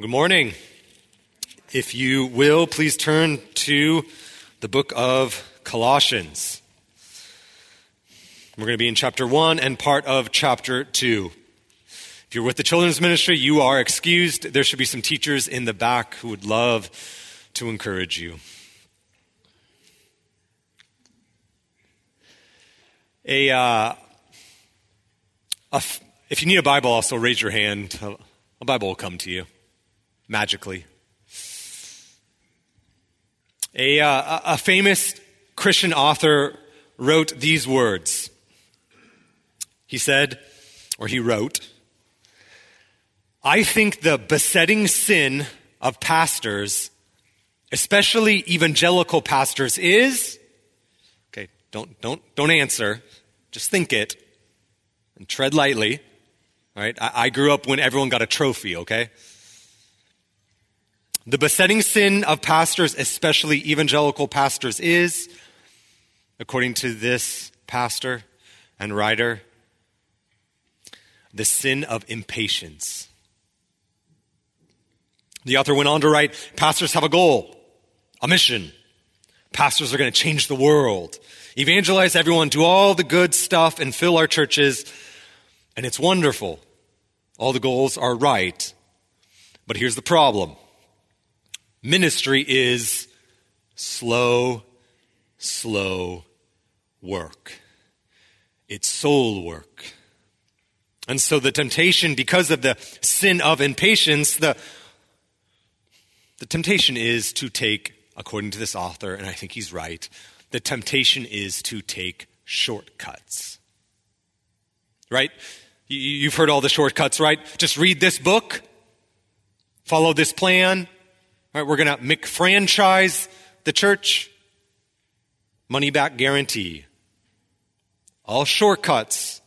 Good morning. If you will, please turn to the book of Colossians. We're going to be in chapter 1 and part of chapter 2. If you're with the children's ministry, you are excused. There should be some teachers in the back who would love to encourage you. A, uh, if you need a Bible, also raise your hand. A Bible will come to you magically. A, uh, a famous Christian author wrote these words. He said, or he wrote, I think the besetting sin of pastors, especially evangelical pastors, is okay, don't, don't, don't answer, just think it and tread lightly. All right, I, I grew up when everyone got a trophy, okay? The besetting sin of pastors, especially evangelical pastors, is, according to this pastor and writer, the sin of impatience. The author went on to write Pastors have a goal, a mission. Pastors are going to change the world, evangelize everyone, do all the good stuff, and fill our churches. And it's wonderful. All the goals are right. But here's the problem Ministry is slow, slow work. It's soul work. And so the temptation, because of the sin of impatience, the, the temptation is to take, according to this author, and I think he's right, the temptation is to take shortcuts. Right? You've heard all the shortcuts, right? Just read this book, follow this plan, We're going to McFranchise the church. Money back guarantee. All shortcuts.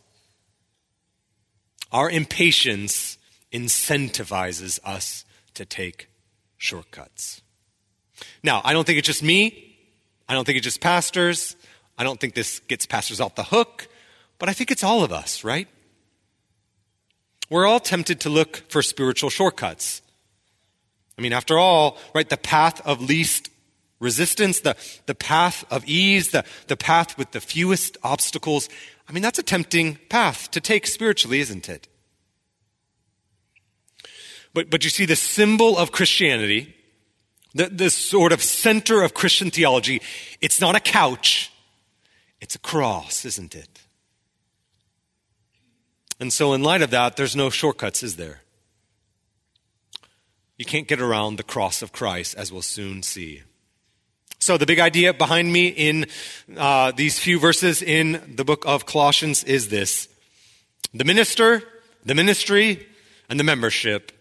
Our impatience incentivizes us to take shortcuts. Now, I don't think it's just me. I don't think it's just pastors. I don't think this gets pastors off the hook, but I think it's all of us, right? We're all tempted to look for spiritual shortcuts. I mean, after all, right, the path of least resistance, the, the path of ease, the, the path with the fewest obstacles, I mean, that's a tempting path to take spiritually, isn't it? But, but you see, the symbol of Christianity, the, the sort of center of Christian theology, it's not a couch, it's a cross, isn't it? And so, in light of that, there's no shortcuts, is there? You can't get around the cross of Christ, as we'll soon see. So, the big idea behind me in uh, these few verses in the book of Colossians is this the minister, the ministry, and the membership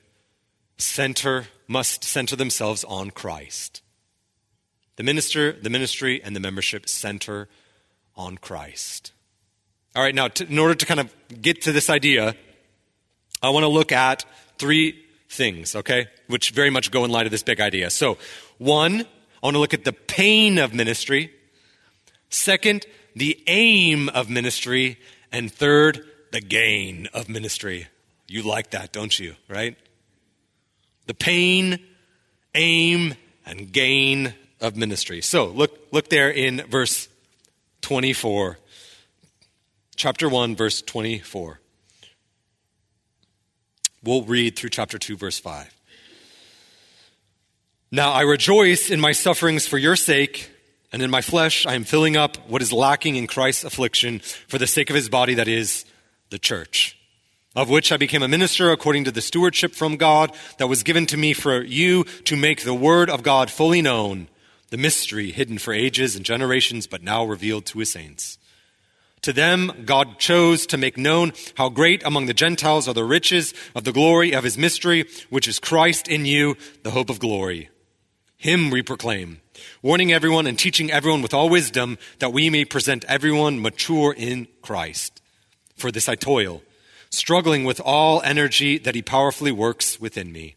center must center themselves on Christ. The minister, the ministry, and the membership center on Christ. All right, now, to, in order to kind of get to this idea, I want to look at three things, okay? Which very much go in light of this big idea. So, one, I want to look at the pain of ministry. Second, the aim of ministry. And third, the gain of ministry. You like that, don't you? Right? The pain, aim, and gain of ministry. So look, look there in verse 24. Chapter 1, verse 24. We'll read through chapter 2, verse 5. Now I rejoice in my sufferings for your sake, and in my flesh I am filling up what is lacking in Christ's affliction for the sake of his body, that is, the church, of which I became a minister according to the stewardship from God that was given to me for you to make the word of God fully known, the mystery hidden for ages and generations, but now revealed to his saints. To them, God chose to make known how great among the Gentiles are the riches of the glory of his mystery, which is Christ in you, the hope of glory. Him we proclaim, warning everyone and teaching everyone with all wisdom that we may present everyone mature in Christ. For this I toil, struggling with all energy that he powerfully works within me.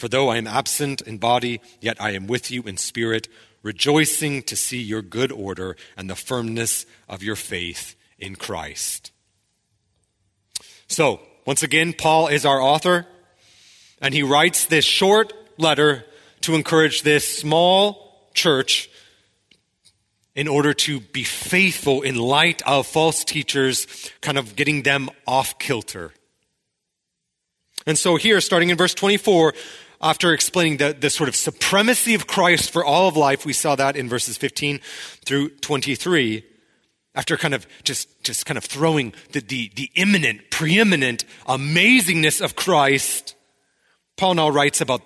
For though I am absent in body, yet I am with you in spirit, rejoicing to see your good order and the firmness of your faith in Christ. So, once again, Paul is our author, and he writes this short letter to encourage this small church in order to be faithful in light of false teachers, kind of getting them off kilter. And so, here, starting in verse 24, after explaining the, the sort of supremacy of Christ for all of life, we saw that in verses 15 through 23. After kind of just, just kind of throwing the, the, the imminent, preeminent amazingness of Christ, Paul now writes about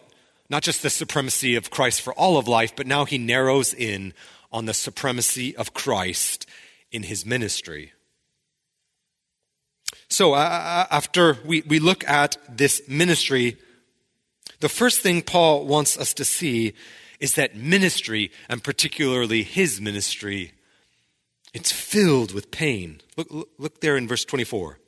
not just the supremacy of Christ for all of life, but now he narrows in on the supremacy of Christ in his ministry. So, uh, after we, we look at this ministry, the first thing Paul wants us to see is that ministry, and particularly his ministry, it's filled with pain. Look, look, look there in verse 24.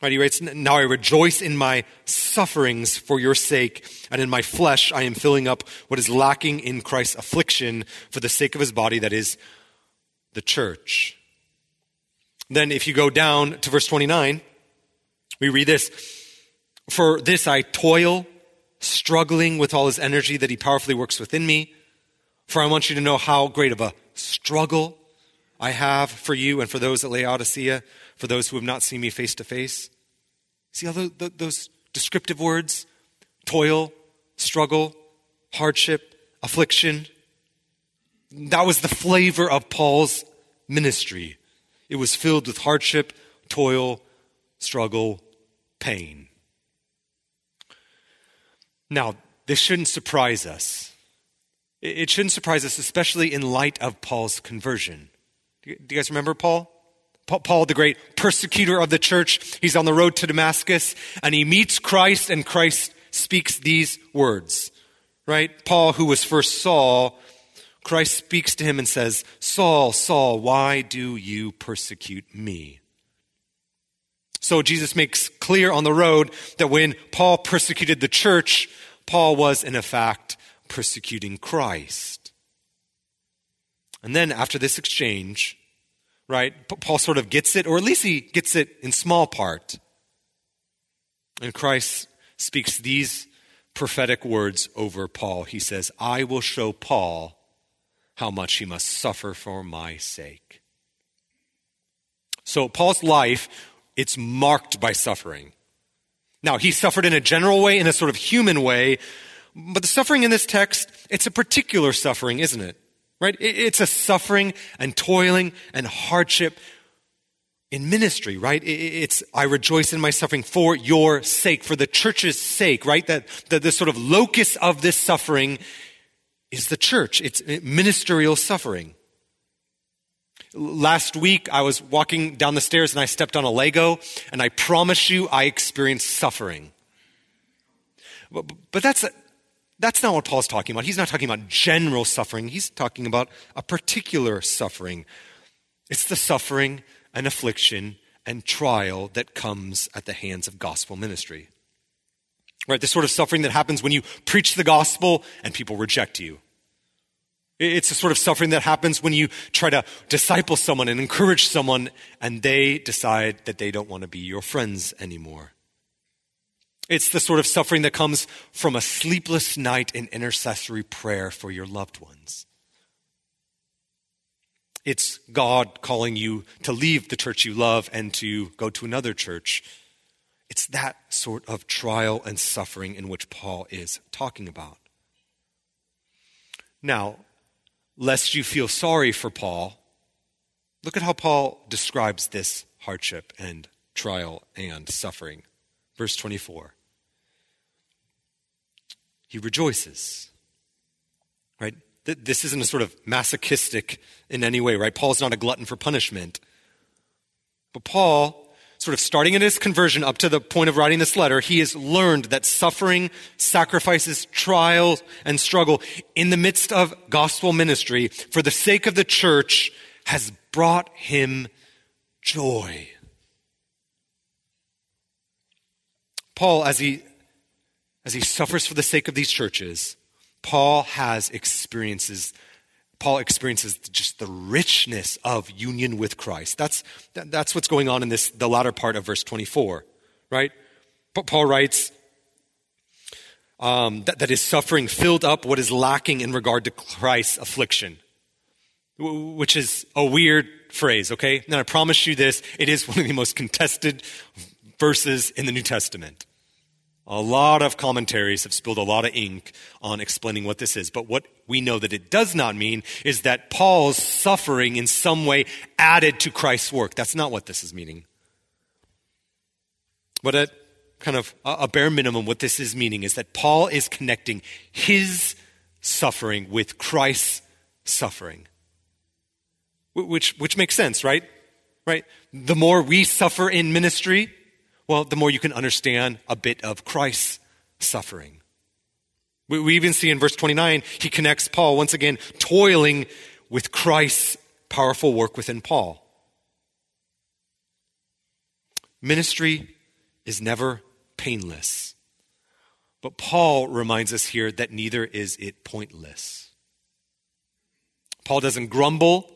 Right, he writes, Now I rejoice in my sufferings for your sake, and in my flesh I am filling up what is lacking in Christ's affliction for the sake of his body, that is, the church. Then, if you go down to verse 29, we read this For this I toil, struggling with all his energy that he powerfully works within me. For I want you to know how great of a struggle I have for you and for those at Laodicea, for those who have not seen me face to face. See all those descriptive words? Toil, struggle, hardship, affliction. That was the flavor of Paul's ministry. It was filled with hardship, toil, struggle, pain. Now, this shouldn't surprise us. It shouldn't surprise us, especially in light of Paul's conversion. Do you guys remember Paul? Paul, the great persecutor of the church, he's on the road to Damascus and he meets Christ and Christ speaks these words, right? Paul, who was first Saul, Christ speaks to him and says, Saul, Saul, why do you persecute me? So Jesus makes clear on the road that when Paul persecuted the church, Paul was in effect persecuting Christ. And then after this exchange, right, Paul sort of gets it, or at least he gets it in small part. And Christ speaks these prophetic words over Paul. He says, I will show Paul how much he must suffer for my sake. So Paul's life, it's marked by suffering. Now, he suffered in a general way, in a sort of human way, but the suffering in this text, it's a particular suffering, isn't it? right? It's a suffering and toiling and hardship in ministry, right? It's, I rejoice in my suffering for your sake, for the church's sake, right? That, the sort of locus of this suffering is the church. It's eh, ministerial suffering. Last week, I was walking down the stairs and I stepped on a Lego, and I promise you, I experienced suffering. But, but that's, that's not what Paul's talking about. He's not talking about general suffering. He's talking about a particular suffering. It's the suffering and affliction and trial that comes at the hands of gospel ministry. Right? The sort of suffering that happens when you preach the gospel and people reject you. It's the sort of suffering that happens when you try to disciple someone and encourage someone and they decide that they don't want to be your friends anymore. It's the sort of suffering that comes from a sleepless night in intercessory prayer for your loved ones. It's God calling you to leave the church you love and to go to another church. It's that sort of trial and suffering in which Paul is talking about. Now, lest you feel sorry for Paul, look at how Paul describes this hardship and trial and suffering. Verse 24 he rejoices. Right? This isn't a sort of masochistic in any way, right? Paul's not a glutton for punishment. But Paul sort of starting in his conversion up to the point of writing this letter, he has learned that suffering, sacrifices, trial, and struggle in the midst of gospel ministry for the sake of the church has brought him joy. Paul, as he, as he suffers for the sake of these churches, Paul has experiences Paul experiences just the richness of union with Christ. That's, that, that's what's going on in this, the latter part of verse 24, right? But Paul writes um, that, that his suffering filled up what is lacking in regard to Christ's affliction, which is a weird phrase, okay? And I promise you this, it is one of the most contested verses in the New Testament. A lot of commentaries have spilled a lot of ink on explaining what this is. But what we know that it does not mean is that Paul's suffering in some way added to Christ's work. That's not what this is meaning. But at kind of a bare minimum, what this is meaning is that Paul is connecting his suffering with Christ's suffering. Which, which makes sense, right? Right? The more we suffer in ministry, well, the more you can understand a bit of Christ's suffering. We, we even see in verse 29, he connects Paul once again toiling with Christ's powerful work within Paul. Ministry is never painless. But Paul reminds us here that neither is it pointless. Paul doesn't grumble.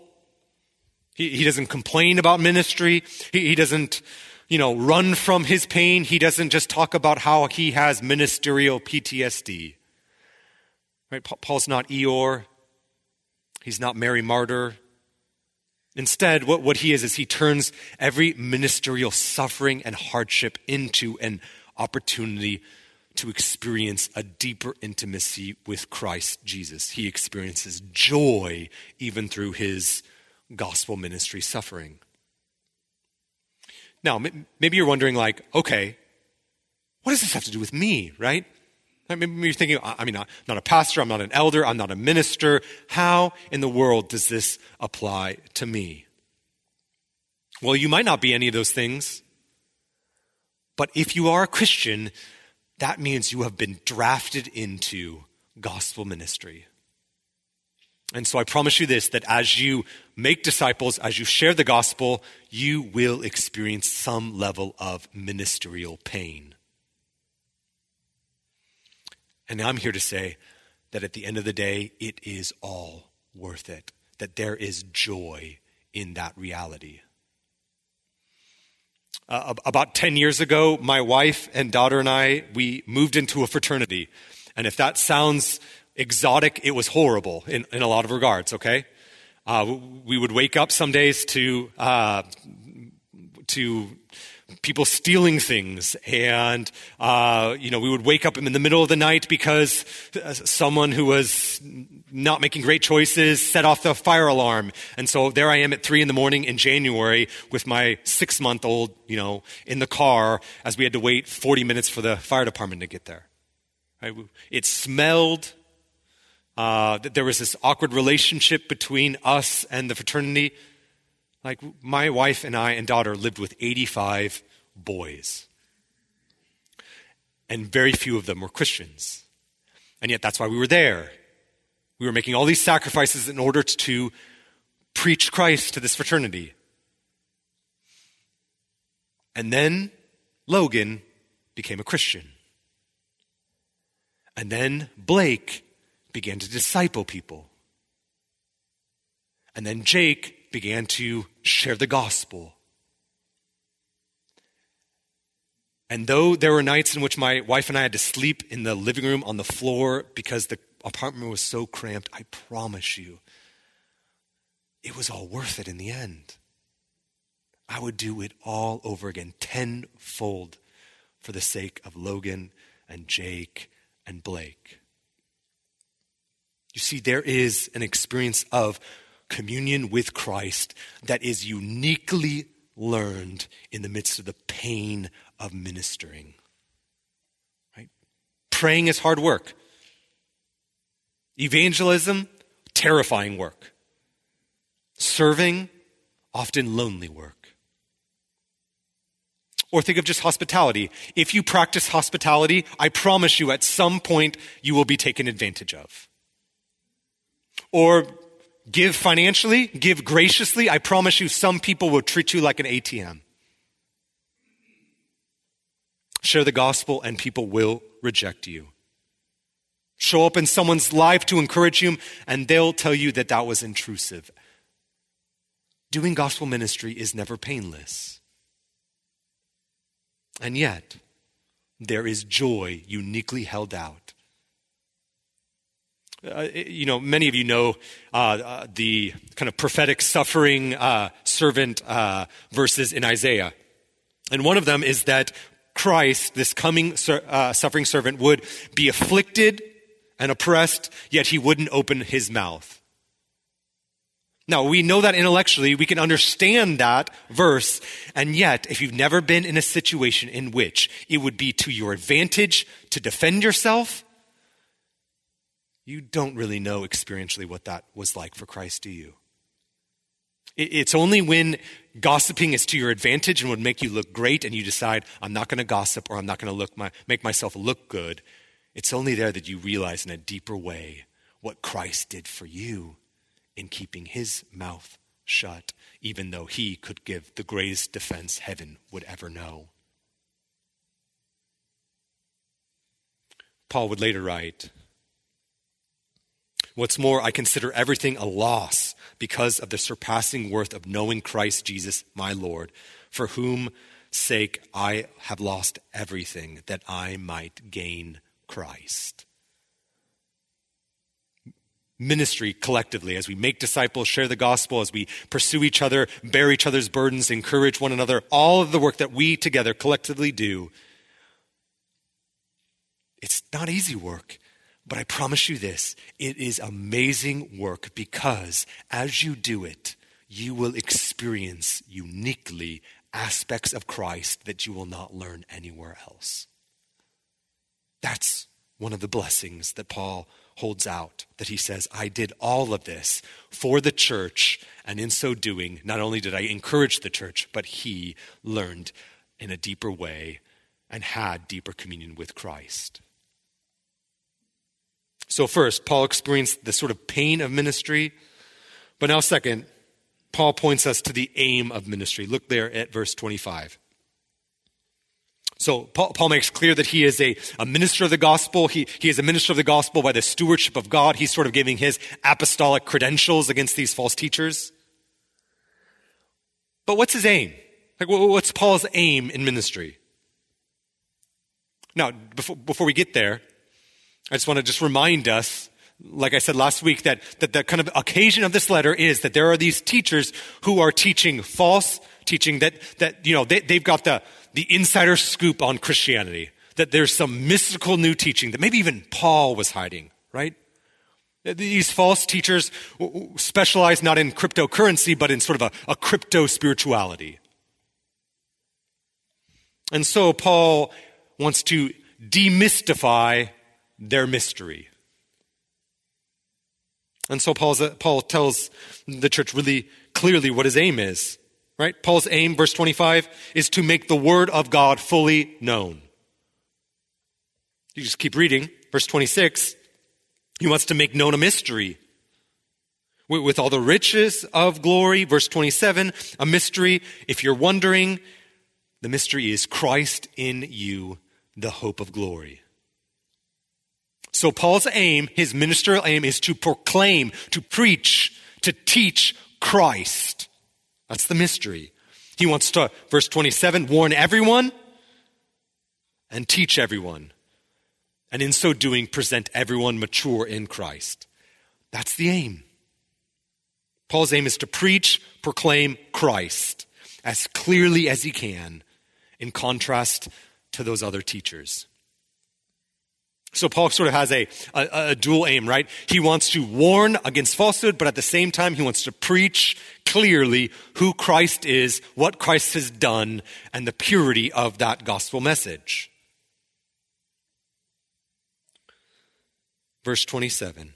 He, he doesn't complain about ministry. He, he doesn't you know, run from his pain. He doesn't just talk about how he has ministerial PTSD. Right? Paul's not Eeyore. He's not Mary Martyr. Instead, what, what he is, is he turns every ministerial suffering and hardship into an opportunity to experience a deeper intimacy with Christ Jesus. He experiences joy even through his gospel ministry suffering. Now, maybe you're wondering, like, okay, what does this have to do with me, right? Maybe you're thinking, I mean, I'm not a pastor, I'm not an elder, I'm not a minister. How in the world does this apply to me? Well, you might not be any of those things, but if you are a Christian, that means you have been drafted into gospel ministry. And so I promise you this that as you make disciples, as you share the gospel, you will experience some level of ministerial pain. And I'm here to say that at the end of the day, it is all worth it, that there is joy in that reality. Uh, about 10 years ago, my wife and daughter and I, we moved into a fraternity. And if that sounds exotic, it was horrible in, in a lot of regards, okay? Uh, we would wake up some days to, uh, to people stealing things and uh, you know we would wake up in the middle of the night because uh, someone who was not making great choices set off the fire alarm. And so there i am at three in the morning in january with my six month old you know in the car as we had to wait 40 minutes for the fire department to get there. It smelled uh, there was this awkward relationship between us and the fraternity. Like, my wife and I and daughter lived with 85 boys. And very few of them were Christians. And yet, that's why we were there. We were making all these sacrifices in order to preach Christ to this fraternity. And then Logan became a Christian. And then Blake began to disciple people. And then Jake began to share the gospel. And though there were nights in which my wife and I had to sleep in the living room on the floor because the apartment was so cramped, I promise you, it was all worth it in the end. I would do it all over again, tenfold, for the sake of Logan and Jake and Blake. You see, there is an experience of communion with Christ that is uniquely learned in the midst of the pain of ministering. Right? Praying is hard work. Evangelism, terrifying work. Serving, often lonely work. Or think of just hospitality. If you practice hospitality, I promise you at some point you will be taken advantage of. Or give financially, give graciously, I promise you some people will treat you like an ATM. Share the gospel and people will reject you. Show up in someone's life to encourage you and they'll tell you that that was intrusive. Doing gospel ministry is never painless. And yet, there is joy uniquely held out. Uh, you know, many of you know uh, uh, the kind of prophetic suffering uh, servant uh, verses in Isaiah. And one of them is that Christ, this coming suffering servant, would be afflicted and oppressed, yet he wouldn't open his mouth. Now, we know that intellectually, we can understand that verse, and yet, if you've never been in a situation in which it would be to your advantage to defend yourself, you don't really know experientially what that was like for Christ, do you? It's only when gossiping is to your advantage and would make you look great and you decide, I'm not going to gossip or I'm not going to look my, make myself look good. It's only there that you realize in a deeper way what Christ did for you in keeping his mouth shut, even though he could give the greatest defense heaven would ever know. Paul would later write, What's more, I consider everything a loss because of the surpassing worth of knowing Christ Jesus, my Lord, for whom sake I have lost everything that I might gain Christ ministry collectively as we make disciples, share the gospel, as we pursue each other, bear each other's burdens, encourage one another, all of the work that we together collectively do. It's not easy work, but I promise you this it is amazing work because as you do it, you will experience uniquely aspects of Christ that you will not learn anywhere else. That's one of the blessings that Paul holds out that he says, I did all of this for the church, and in so doing, not only did I encourage the church, but he learned in a deeper way and had deeper communion with Christ. So, first, Paul experienced the sort of pain of ministry. But now, second, Paul points us to the aim of ministry. Look there at verse 25. So Paul, Paul, makes clear that he is a, a minister of the gospel. He, he is a minister of the gospel by the stewardship of God. He's sort of giving his apostolic credentials against these false teachers. But what's his aim? Like, what's Paul's aim in ministry? Now, before, before we get there, I just want to just remind us, like I said last week, that, that the kind of occasion of this letter is that there are these teachers who are teaching false teaching that, that you know, they, they've got the, the insider scoop on Christianity, that there's some mystical new teaching that maybe even Paul was hiding, right? These false teachers specialize not in cryptocurrency, but in sort of a, a crypto spirituality. And so Paul wants to demystify their mystery. And so Paul's, Paul tells the church really clearly what his aim is. Right? Paul's aim, verse 25, is to make the word of God fully known. You just keep reading. Verse 26, he wants to make known a mystery. With all the riches of glory, verse 27, a mystery. If you're wondering, the mystery is Christ in you, the hope of glory. So Paul's aim, his ministerial aim is to proclaim, to preach, to teach Christ. That's the mystery. He wants to, verse 27, warn everyone and teach everyone. And in so doing, present everyone mature in Christ. That's the aim. Paul's aim is to preach, proclaim Christ as clearly as he can, in contrast to those other teachers. So Paul sort of has a, a, a, dual aim, right? He wants to warn against falsehood, but at the same time, he wants to preach clearly who Christ is, what Christ has done, and the purity of that gospel message. Verse 27.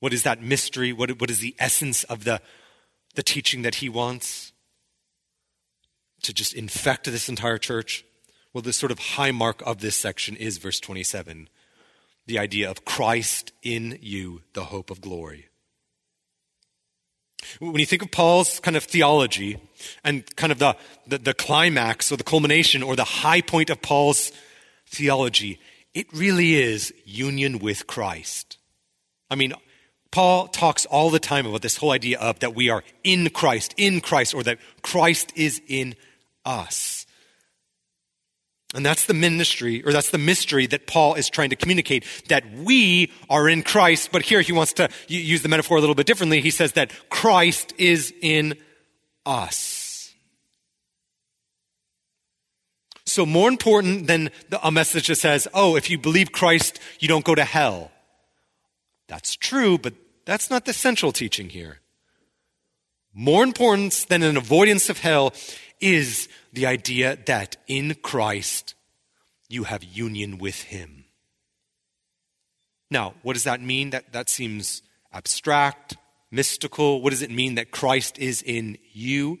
What is that mystery? What, what is the essence of the, the teaching that he wants? to just infect this entire church? Well, the sort of high mark of this section is verse 27 the idea of Christ in you, the hope of glory. When you think of Paul's kind of theology and kind of the, the, the, climax or the culmination or the high point of Paul's theology, it really is union with Christ. I mean, Paul talks all the time about this whole idea of that we are in Christ, in Christ, or that Christ is in us. And that's the ministry, or that's the mystery that Paul is trying to communicate, that we are in Christ. But here he wants to use the metaphor a little bit differently. He says that Christ is in us. So more important than a message that says, oh, if you believe Christ, you don't go to hell. That's true, but that's not the central teaching here. More important than an avoidance of hell is the idea that in Christ you have union with Him. Now, what does that mean? That, that seems abstract, mystical. What does it mean that Christ is in you?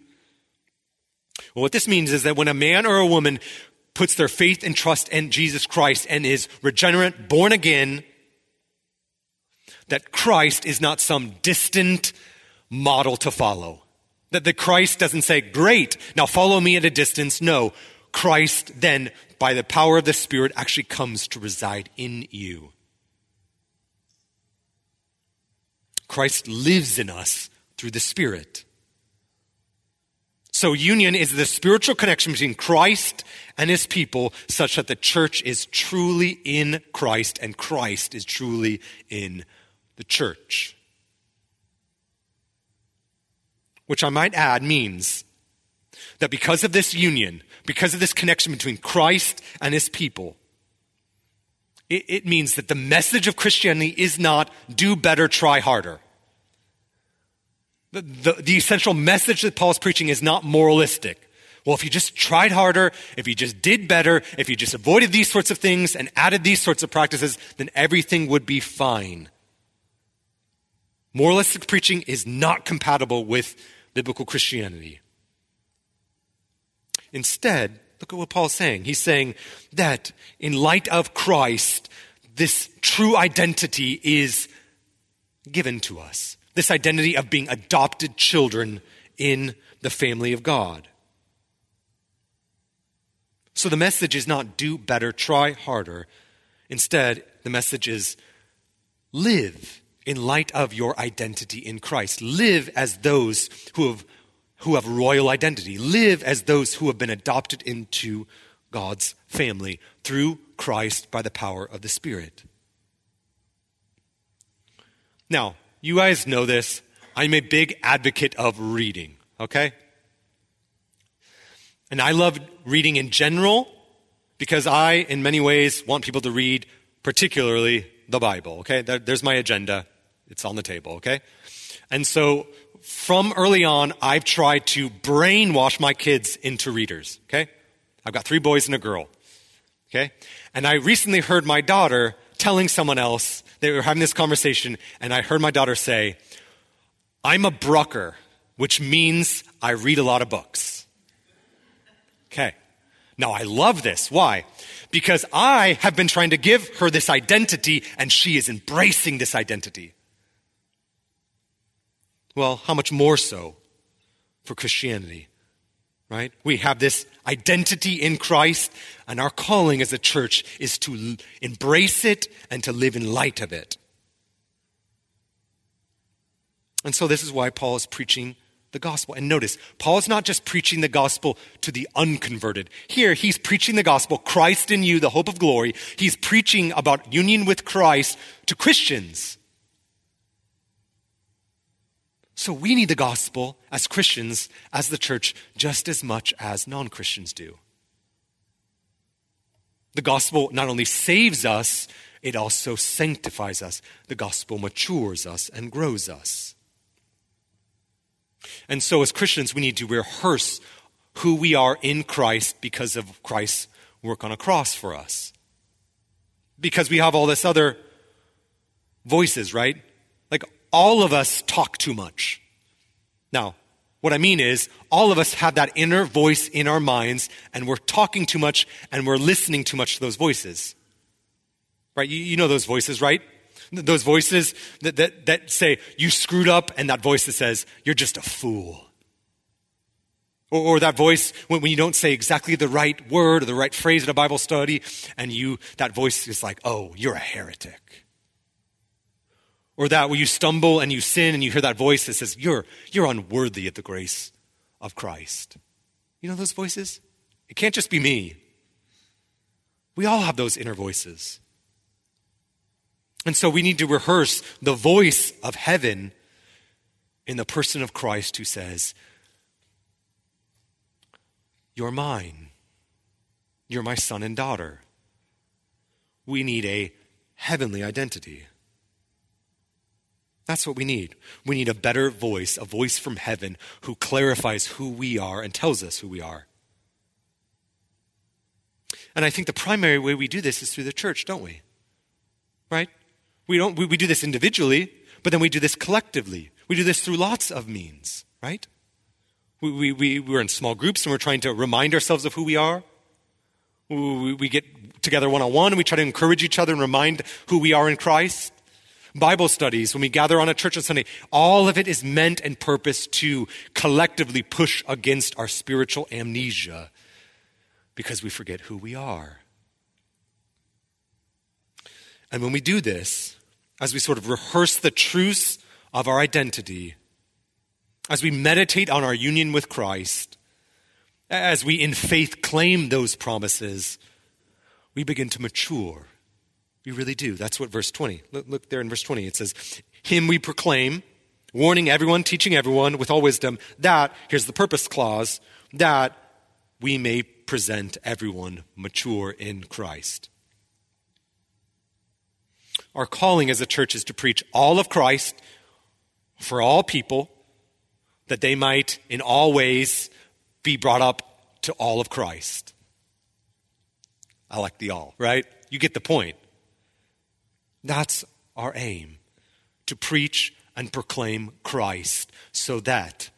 Well, what this means is that when a man or a woman puts their faith and trust in Jesus Christ and is regenerate, born again, that Christ is not some distant model to follow. That the Christ doesn't say, great, now follow me at a distance. No, Christ then, by the power of the Spirit, actually comes to reside in you. Christ lives in us through the Spirit. So, union is the spiritual connection between Christ and his people, such that the church is truly in Christ and Christ is truly in the church. Which I might add means that because of this union, because of this connection between Christ and his people, it, it, means that the message of Christianity is not do better, try harder. The, the, the essential message that Paul is preaching is not moralistic. Well, if you just tried harder, if you just did better, if you just avoided these sorts of things and added these sorts of practices, then everything would be fine. Moralistic preaching is not compatible with biblical Christianity. Instead, look at what Paul's saying. He's saying that in light of Christ, this true identity is given to us. This identity of being adopted children in the family of God. So the message is not do better, try harder. Instead, the message is live in light of your identity in Christ. Live as those who have, who have royal identity. Live as those who have been adopted into God's family through Christ by the power of the Spirit. Now, you guys know this. I'm a big advocate of reading, okay? And I love reading in general because I, in many ways, want people to read, particularly the Bible, okay? There's my agenda. It's on the table, okay? And so from early on, I've tried to brainwash my kids into readers, okay? I've got three boys and a girl, okay? And I recently heard my daughter telling someone else, they were having this conversation, and I heard my daughter say, I'm a brucker, which means I read a lot of books. Okay. Now I love this. Why? Because I have been trying to give her this identity, and she is embracing this identity. Well, how much more so for Christianity, right? We have this identity in Christ, and our calling as a church is to embrace it and to live in light of it. And so, this is why Paul is preaching the gospel. And notice, Paul is not just preaching the gospel to the unconverted. Here, he's preaching the gospel, Christ in you, the hope of glory. He's preaching about union with Christ to Christians. So we need the gospel as Christians, as the church, just as much as non Christians do. The gospel not only saves us, it also sanctifies us. The gospel matures us and grows us. And so, as Christians, we need to rehearse who we are in Christ because of Christ's work on a cross for us. Because we have all this other voices, right? All of us talk too much. Now, What I mean is, all of us have that inner voice in our minds, and we're talking too much and we're listening too much to those voices. Right? You, you know those voices, right? Those voices that, that, that say, you screwed up, and that voice that says, you're just a fool. Or, or that voice when, when you don't say exactly the right word or the right phrase in a Bible study, and you, that voice is like, oh, you're a heretic. Or that where you stumble and you sin and you hear that voice that says, You're, you're unworthy of the grace of Christ. You know those voices? It can't just be me. We all have those inner voices. And so we need to rehearse the voice of heaven in the person of Christ who says, You're mine. You're my son and daughter. We need a heavenly identity. That's what we need. We need a better voice, a voice from heaven who clarifies who we are and tells us who we are. And I think the primary way we do this is through the church, don't we? Right? We, don't, we, we do this individually, but then we do this collectively. We do this through lots of means, right? We, we, we, we're in small groups and we're trying to remind ourselves of who we are. We, we get together one on one and we try to encourage each other and remind who we are in Christ. Bible studies, when we gather on a church on Sunday, all of it is meant and purposed to collectively push against our spiritual amnesia because we forget who we are. And when we do this, as we sort of rehearse the truths of our identity, as we meditate on our union with Christ, as we in faith claim those promises, we begin to mature we really do. That's what verse 20. Look, look there in verse 20. It says, Him we proclaim, warning everyone, teaching everyone with all wisdom, that, here's the purpose clause, that we may present everyone mature in Christ. Our calling as a church is to preach all of Christ for all people, that they might in all ways be brought up to all of Christ. I like the all, right? You get the point. That's our aim to preach and proclaim Christ so that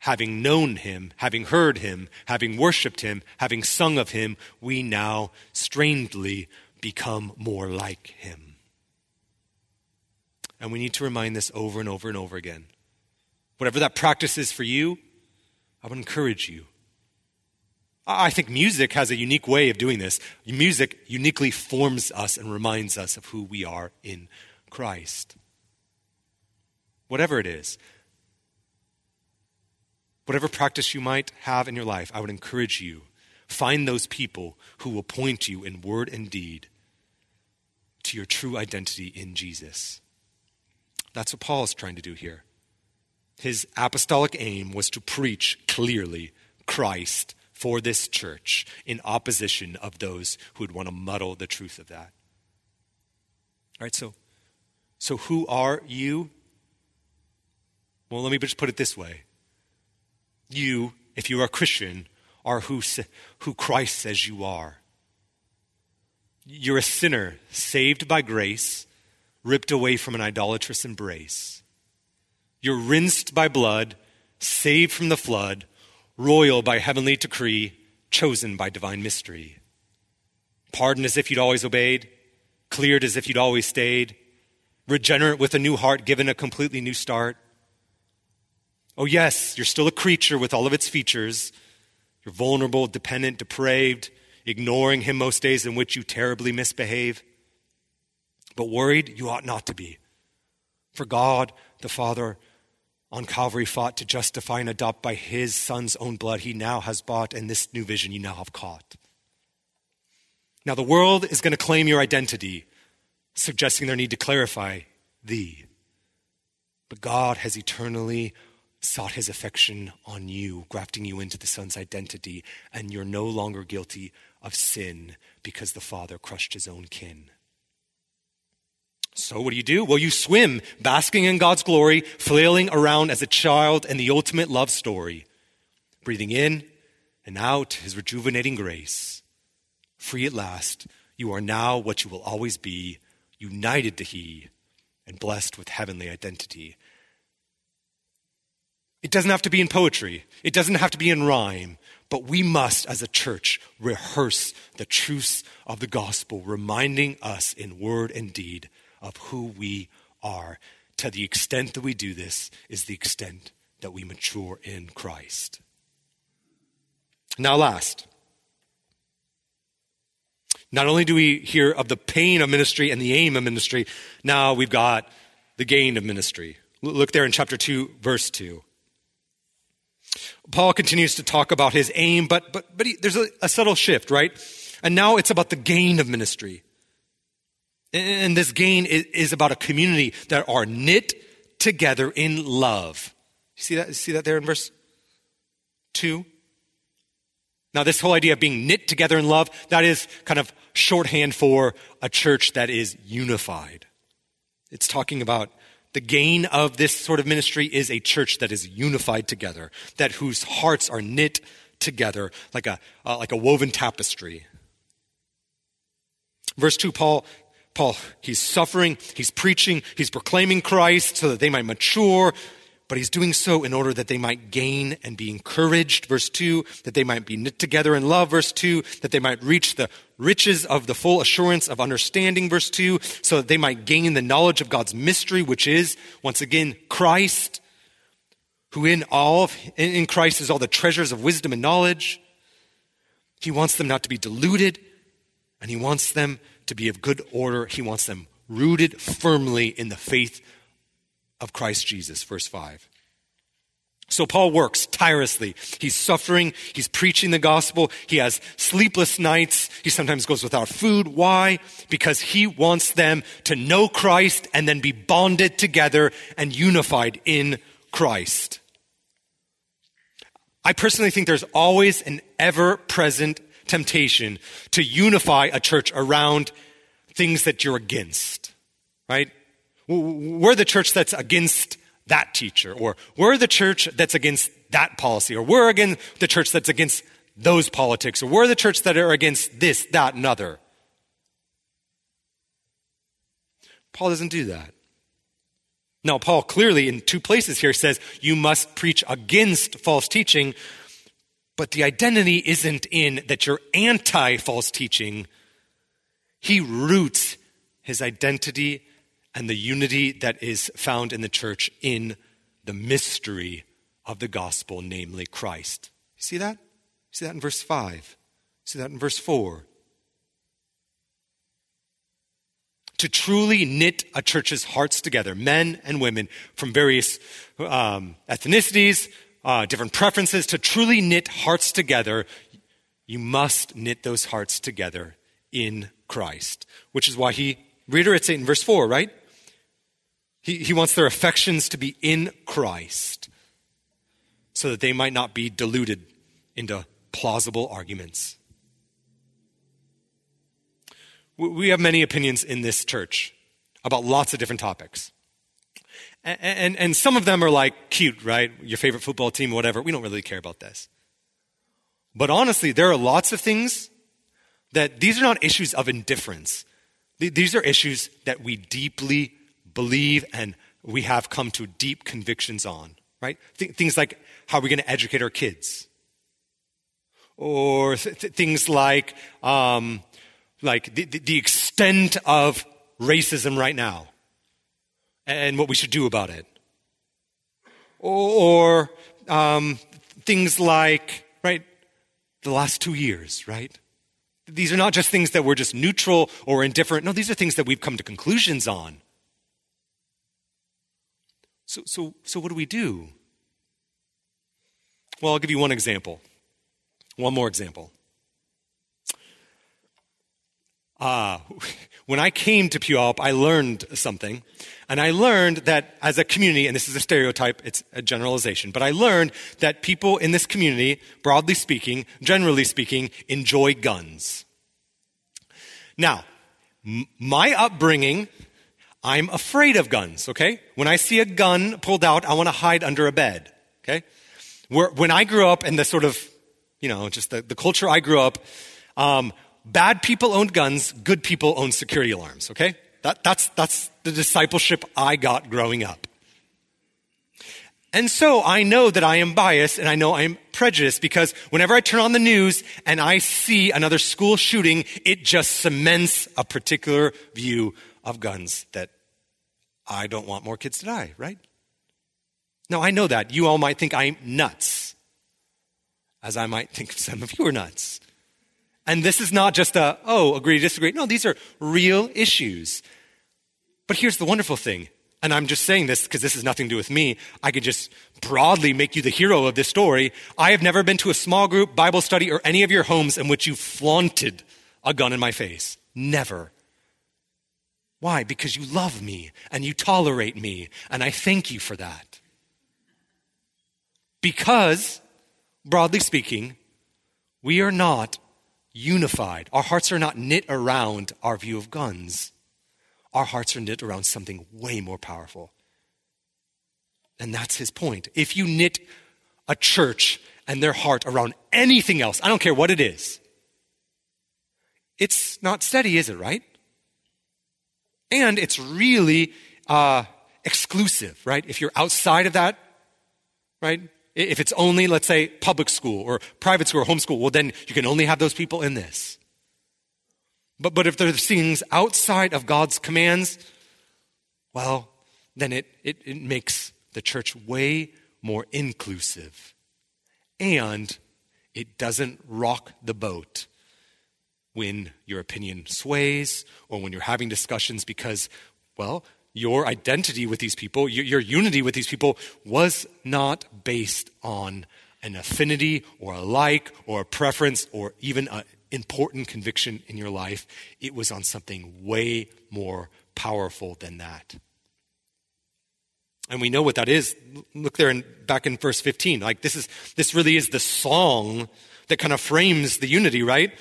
having known him, having heard him, having worshiped him, having sung of him, we now strangely become more like him. And we need to remind this over and over and over again. Whatever that practice is for you, I would encourage you I think music has a unique way of doing this. Music uniquely forms us and reminds us of who we are in Christ. Whatever it is, whatever practice you might have in your life, I would encourage you find those people who will point you in word and deed to your true identity in Jesus. That's what Paul is trying to do here. His apostolic aim was to preach clearly Christ for this church in opposition of those who would want to muddle the truth of that. All right, so, so who are you? Well, let me just put it this way. You, if you are a Christian, are who, who Christ says you are. You're a sinner saved by grace, ripped away from an idolatrous embrace. You're rinsed by blood, saved from the flood, royal by heavenly decree, chosen by divine mystery. Pardoned as if you'd always obeyed, cleared as if you'd always stayed, regenerate with a new heart, given a completely new start. Oh, yes, you're still a creature with all of its features. You're vulnerable, dependent, depraved, ignoring Him most days in which you terribly misbehave. But worried, you ought not to be. For God, the Father, on Calvary fought to justify and adopt by his son's own blood, he now has bought, and this new vision you now have caught. Now, the world is going to claim your identity, suggesting their need to clarify thee. But God has eternally sought his affection on you, grafting you into the Son's identity, and you're no longer guilty of sin because the Father crushed his own kin. So, what do you do? Well, you swim, basking in God's glory, flailing around as a child in the ultimate love story, breathing in and out his rejuvenating grace. Free at last, you are now what you will always be, united to He and blessed with heavenly identity. It doesn't have to be in poetry, it doesn't have to be in rhyme, but we must, as a church, rehearse the truths of the gospel, reminding us in word and deed of who we are. To the extent that we do this, is the extent that we mature in Christ. Now, last, not only do we hear of the pain of ministry and the aim of ministry, now we've got the gain of ministry. Look there in chapter 2, verse 2. Paul continues to talk about his aim, but, but, but he, there's a, a subtle shift, right? And now it's about the gain of ministry. And this gain is, about a community that are knit together in love. You see that? You see that there in verse 2? Now, this whole idea of being knit together in love, that is kind of shorthand for a church that is unified. It's talking about the gain of this sort of ministry is a church that is unified together, that whose hearts are knit together like a, uh, like a woven tapestry. Verse 2, Paul, Paul, he's suffering, he's preaching, he's proclaiming Christ so that they might mature, but he's doing so in order that they might gain and be encouraged. Verse 2, that they might be knit together in love. Verse 2, that they might reach the riches of the full assurance of understanding. Verse 2, so that they might gain the knowledge of God's mystery, which is, once again, Christ, who in all, of, in Christ is all the treasures of wisdom and knowledge. He wants them not to be deluded, and he wants them to be of good order. He wants them rooted firmly in the faith of Christ Jesus, verse 5. So Paul works tirelessly. He's suffering. He's preaching the gospel. He has sleepless nights. He sometimes goes without food. Why? Because he wants them to know Christ and then be bonded together and unified in Christ. I personally think there's always an ever present temptation to unify a church around things that you're against, right? We're the church that's against that teacher, or we're the church that's against that policy, or we're again the church that's against those politics, or we're the church that are against this, that, and other. Paul doesn't do that. Now, Paul clearly in two places here says you must preach against false teaching, but the identity isn't in that you're anti false teaching. He roots his identity and the unity that is found in the church in the mystery of the gospel, namely Christ. You see that? You see that in verse 5. You see that in verse 4. To truly knit a church's hearts together, men and women from various um, ethnicities, uh, different preferences, to truly knit hearts together, you must knit those hearts together in Christ, which is why he reiterates it in verse 4, right? He, he wants their affections to be in Christ so that they might not be deluded into plausible arguments. We have many opinions in this church about lots of different topics. And, and, some of them are like cute, right? Your favorite football team, whatever. We don't really care about this. But honestly, there are lots of things that these are not issues of indifference. These are issues that we deeply believe and we have come to deep convictions on, right? Th- things like how are we going to educate our kids? Or th- things like, um, like the, the extent of racism right now and what we should do about it. Or, um, things like, right, the last two years, right? These are not just things that we're just neutral or indifferent. No, these are things that we've come to conclusions on. So, so, so what do we do? Well, I'll give you one example. One more example. Uh, when I came to Puyallup, I learned something. And I learned that as a community, and this is a stereotype, it's a generalization, but I learned that people in this community, broadly speaking, generally speaking, enjoy guns. Now, m- my upbringing I'm afraid of guns, okay? When I see a gun pulled out, I want to hide under a bed, okay? when I grew up in the sort of, you know, just the, the culture I grew up, um, bad people owned guns, good people owned security alarms, okay? That, that's, that's the discipleship I got growing up. And so I know that I am biased and I know I'm prejudiced because whenever I turn on the news and I see another school shooting, it just cements a particular view of guns that I don't want more kids to die, right? Now I know that. You all might think I'm nuts, as I might think some of you are nuts. And this is not just a, oh, agree, disagree. No, these are real issues. But here's the wonderful thing and I'm just saying this because this has nothing to do with me. I could just broadly make you the hero of this story. I have never been to a small group, Bible study, or any of your homes in which you flaunted a gun in my face. Never. Why? Because you love me and you tolerate me, and I thank you for that. Because, broadly speaking, we are not unified. Our hearts are not knit around our view of guns our hearts are knit around something way more powerful. And that's his point. If you knit a church and their heart around anything else, I don't care what it is, it's not steady, is it, right? And it's really uh, exclusive, right? If you're outside of that, right? If it's only, let's say, public school or private school or homeschool, well, then you can only have those people in this. But, but if there's things outside of God's commands, well, then it, it, it makes the church way more inclusive. And it doesn't rock the boat when your opinion sways or when you're having discussions because, well, your identity with these people, your, your, unity with these people was not based on an affinity or a like or a preference or even an important conviction in your life, it was on something way more powerful than that. And we know what that is. Look there in, back in verse 15. Like this is, this really is the song that kind of frames the unity, right?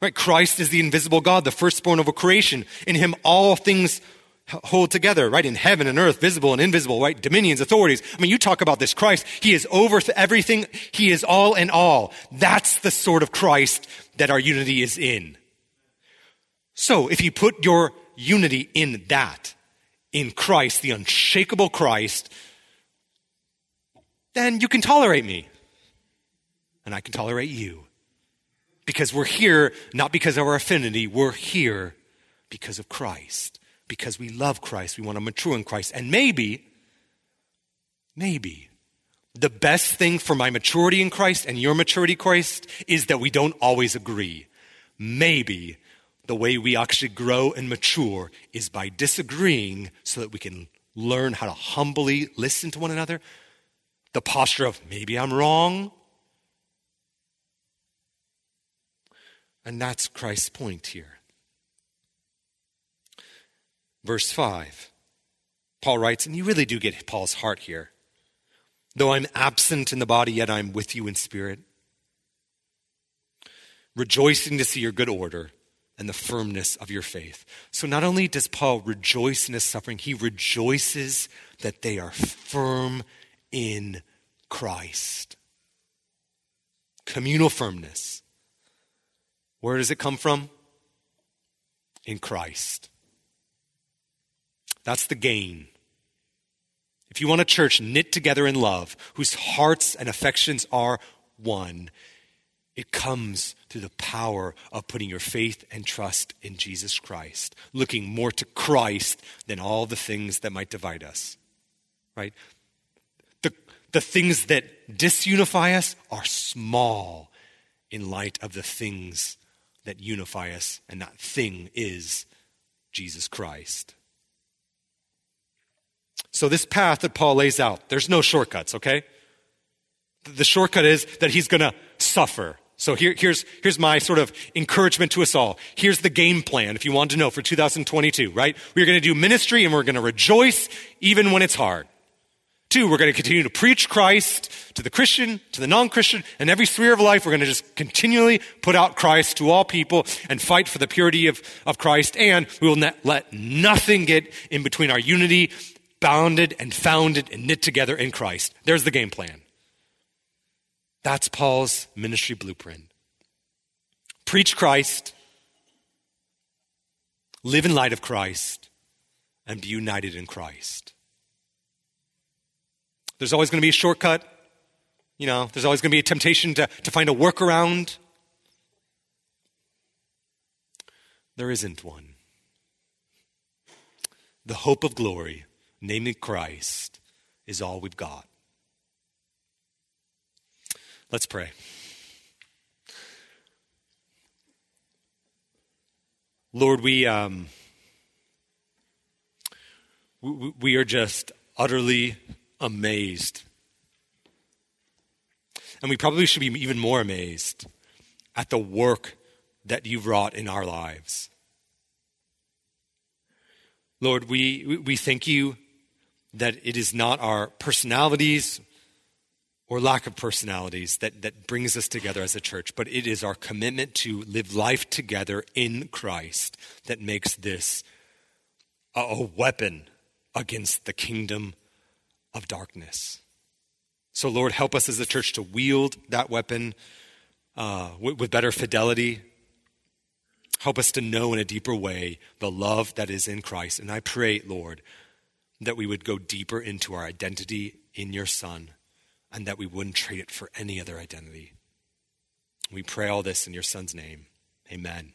Right? Christ is the invisible God, the firstborn of a creation. In him all things hold together, right? In heaven and earth, visible and invisible, right? Dominions, authorities. I mean, you talk about this Christ. He is over everything. He is all in all. That's the sort of Christ that our unity is in. So if you put your unity in that, in Christ, the unshakable Christ, then you can tolerate me. And I can tolerate you. Because we're here not because of our affinity, we're here because of Christ because we love Christ. We want to mature in Christ. And maybe, maybe, the best thing for my maturity in Christ and your maturity in Christ is that we don't always agree. Maybe the way we actually grow and mature is by disagreeing so that we can learn how to humbly listen to one another. The posture of maybe I'm wrong. And that's Christ's point here. Verse 5, Paul writes, and you really do get Paul's heart here. Though I'm absent in the body, yet I'm with you in spirit, rejoicing to see your good order and the firmness of your faith. So not only does Paul rejoice in his suffering, he rejoices that they are firm in Christ. Communal firmness. Where does it come from? In Christ. That's the gain. If you want a church knit together in love, whose hearts and affections are one, it comes through the power of putting your faith and trust in Jesus Christ, looking more to Christ than all the things that might divide us. Right? The, the things that disunify us are small in light of the things that unify us, and that thing is Jesus Christ. So, this path that Paul lays out, there's no shortcuts, okay? The shortcut is that he's going to suffer. So, here, here's, here's my sort of encouragement to us all. Here's the game plan, if you want to know, for 2022, right? We're going to do ministry and we're going to rejoice even when it's hard. Two, we're going to continue to preach Christ to the Christian, to the non-Christian, and every sphere of life. We're going to just continually put out Christ to all people and fight for the purity of, of Christ. And we will not let nothing get in between our unity bounded and founded and knit together in Christ. There's the game plan. That's Paul's ministry blueprint. Preach Christ, live in light of Christ, and be united in Christ. There's always going to be a shortcut. You know, there's always going to be a temptation to, to find a workaround. There isn't one. The hope of glory, namely Christ, is all we've got. Let's pray. Lord, we, um, we, we are just utterly amazed. And we probably should be even more amazed at the work that you've wrought in our lives. Lord, we, we thank you that it is not our personalities or lack of personalities that, that brings us together as a church, but it is our commitment to live life together in Christ that makes this a, a weapon against the kingdom of darkness. So, Lord, help us as a church to wield that weapon uh, with, with better fidelity. Help us to know in a deeper way the love that is in Christ. And I pray, Lord, that we would go deeper into our identity in your Son and that we wouldn't trade it for any other identity. We pray all this in your Son's name. Amen.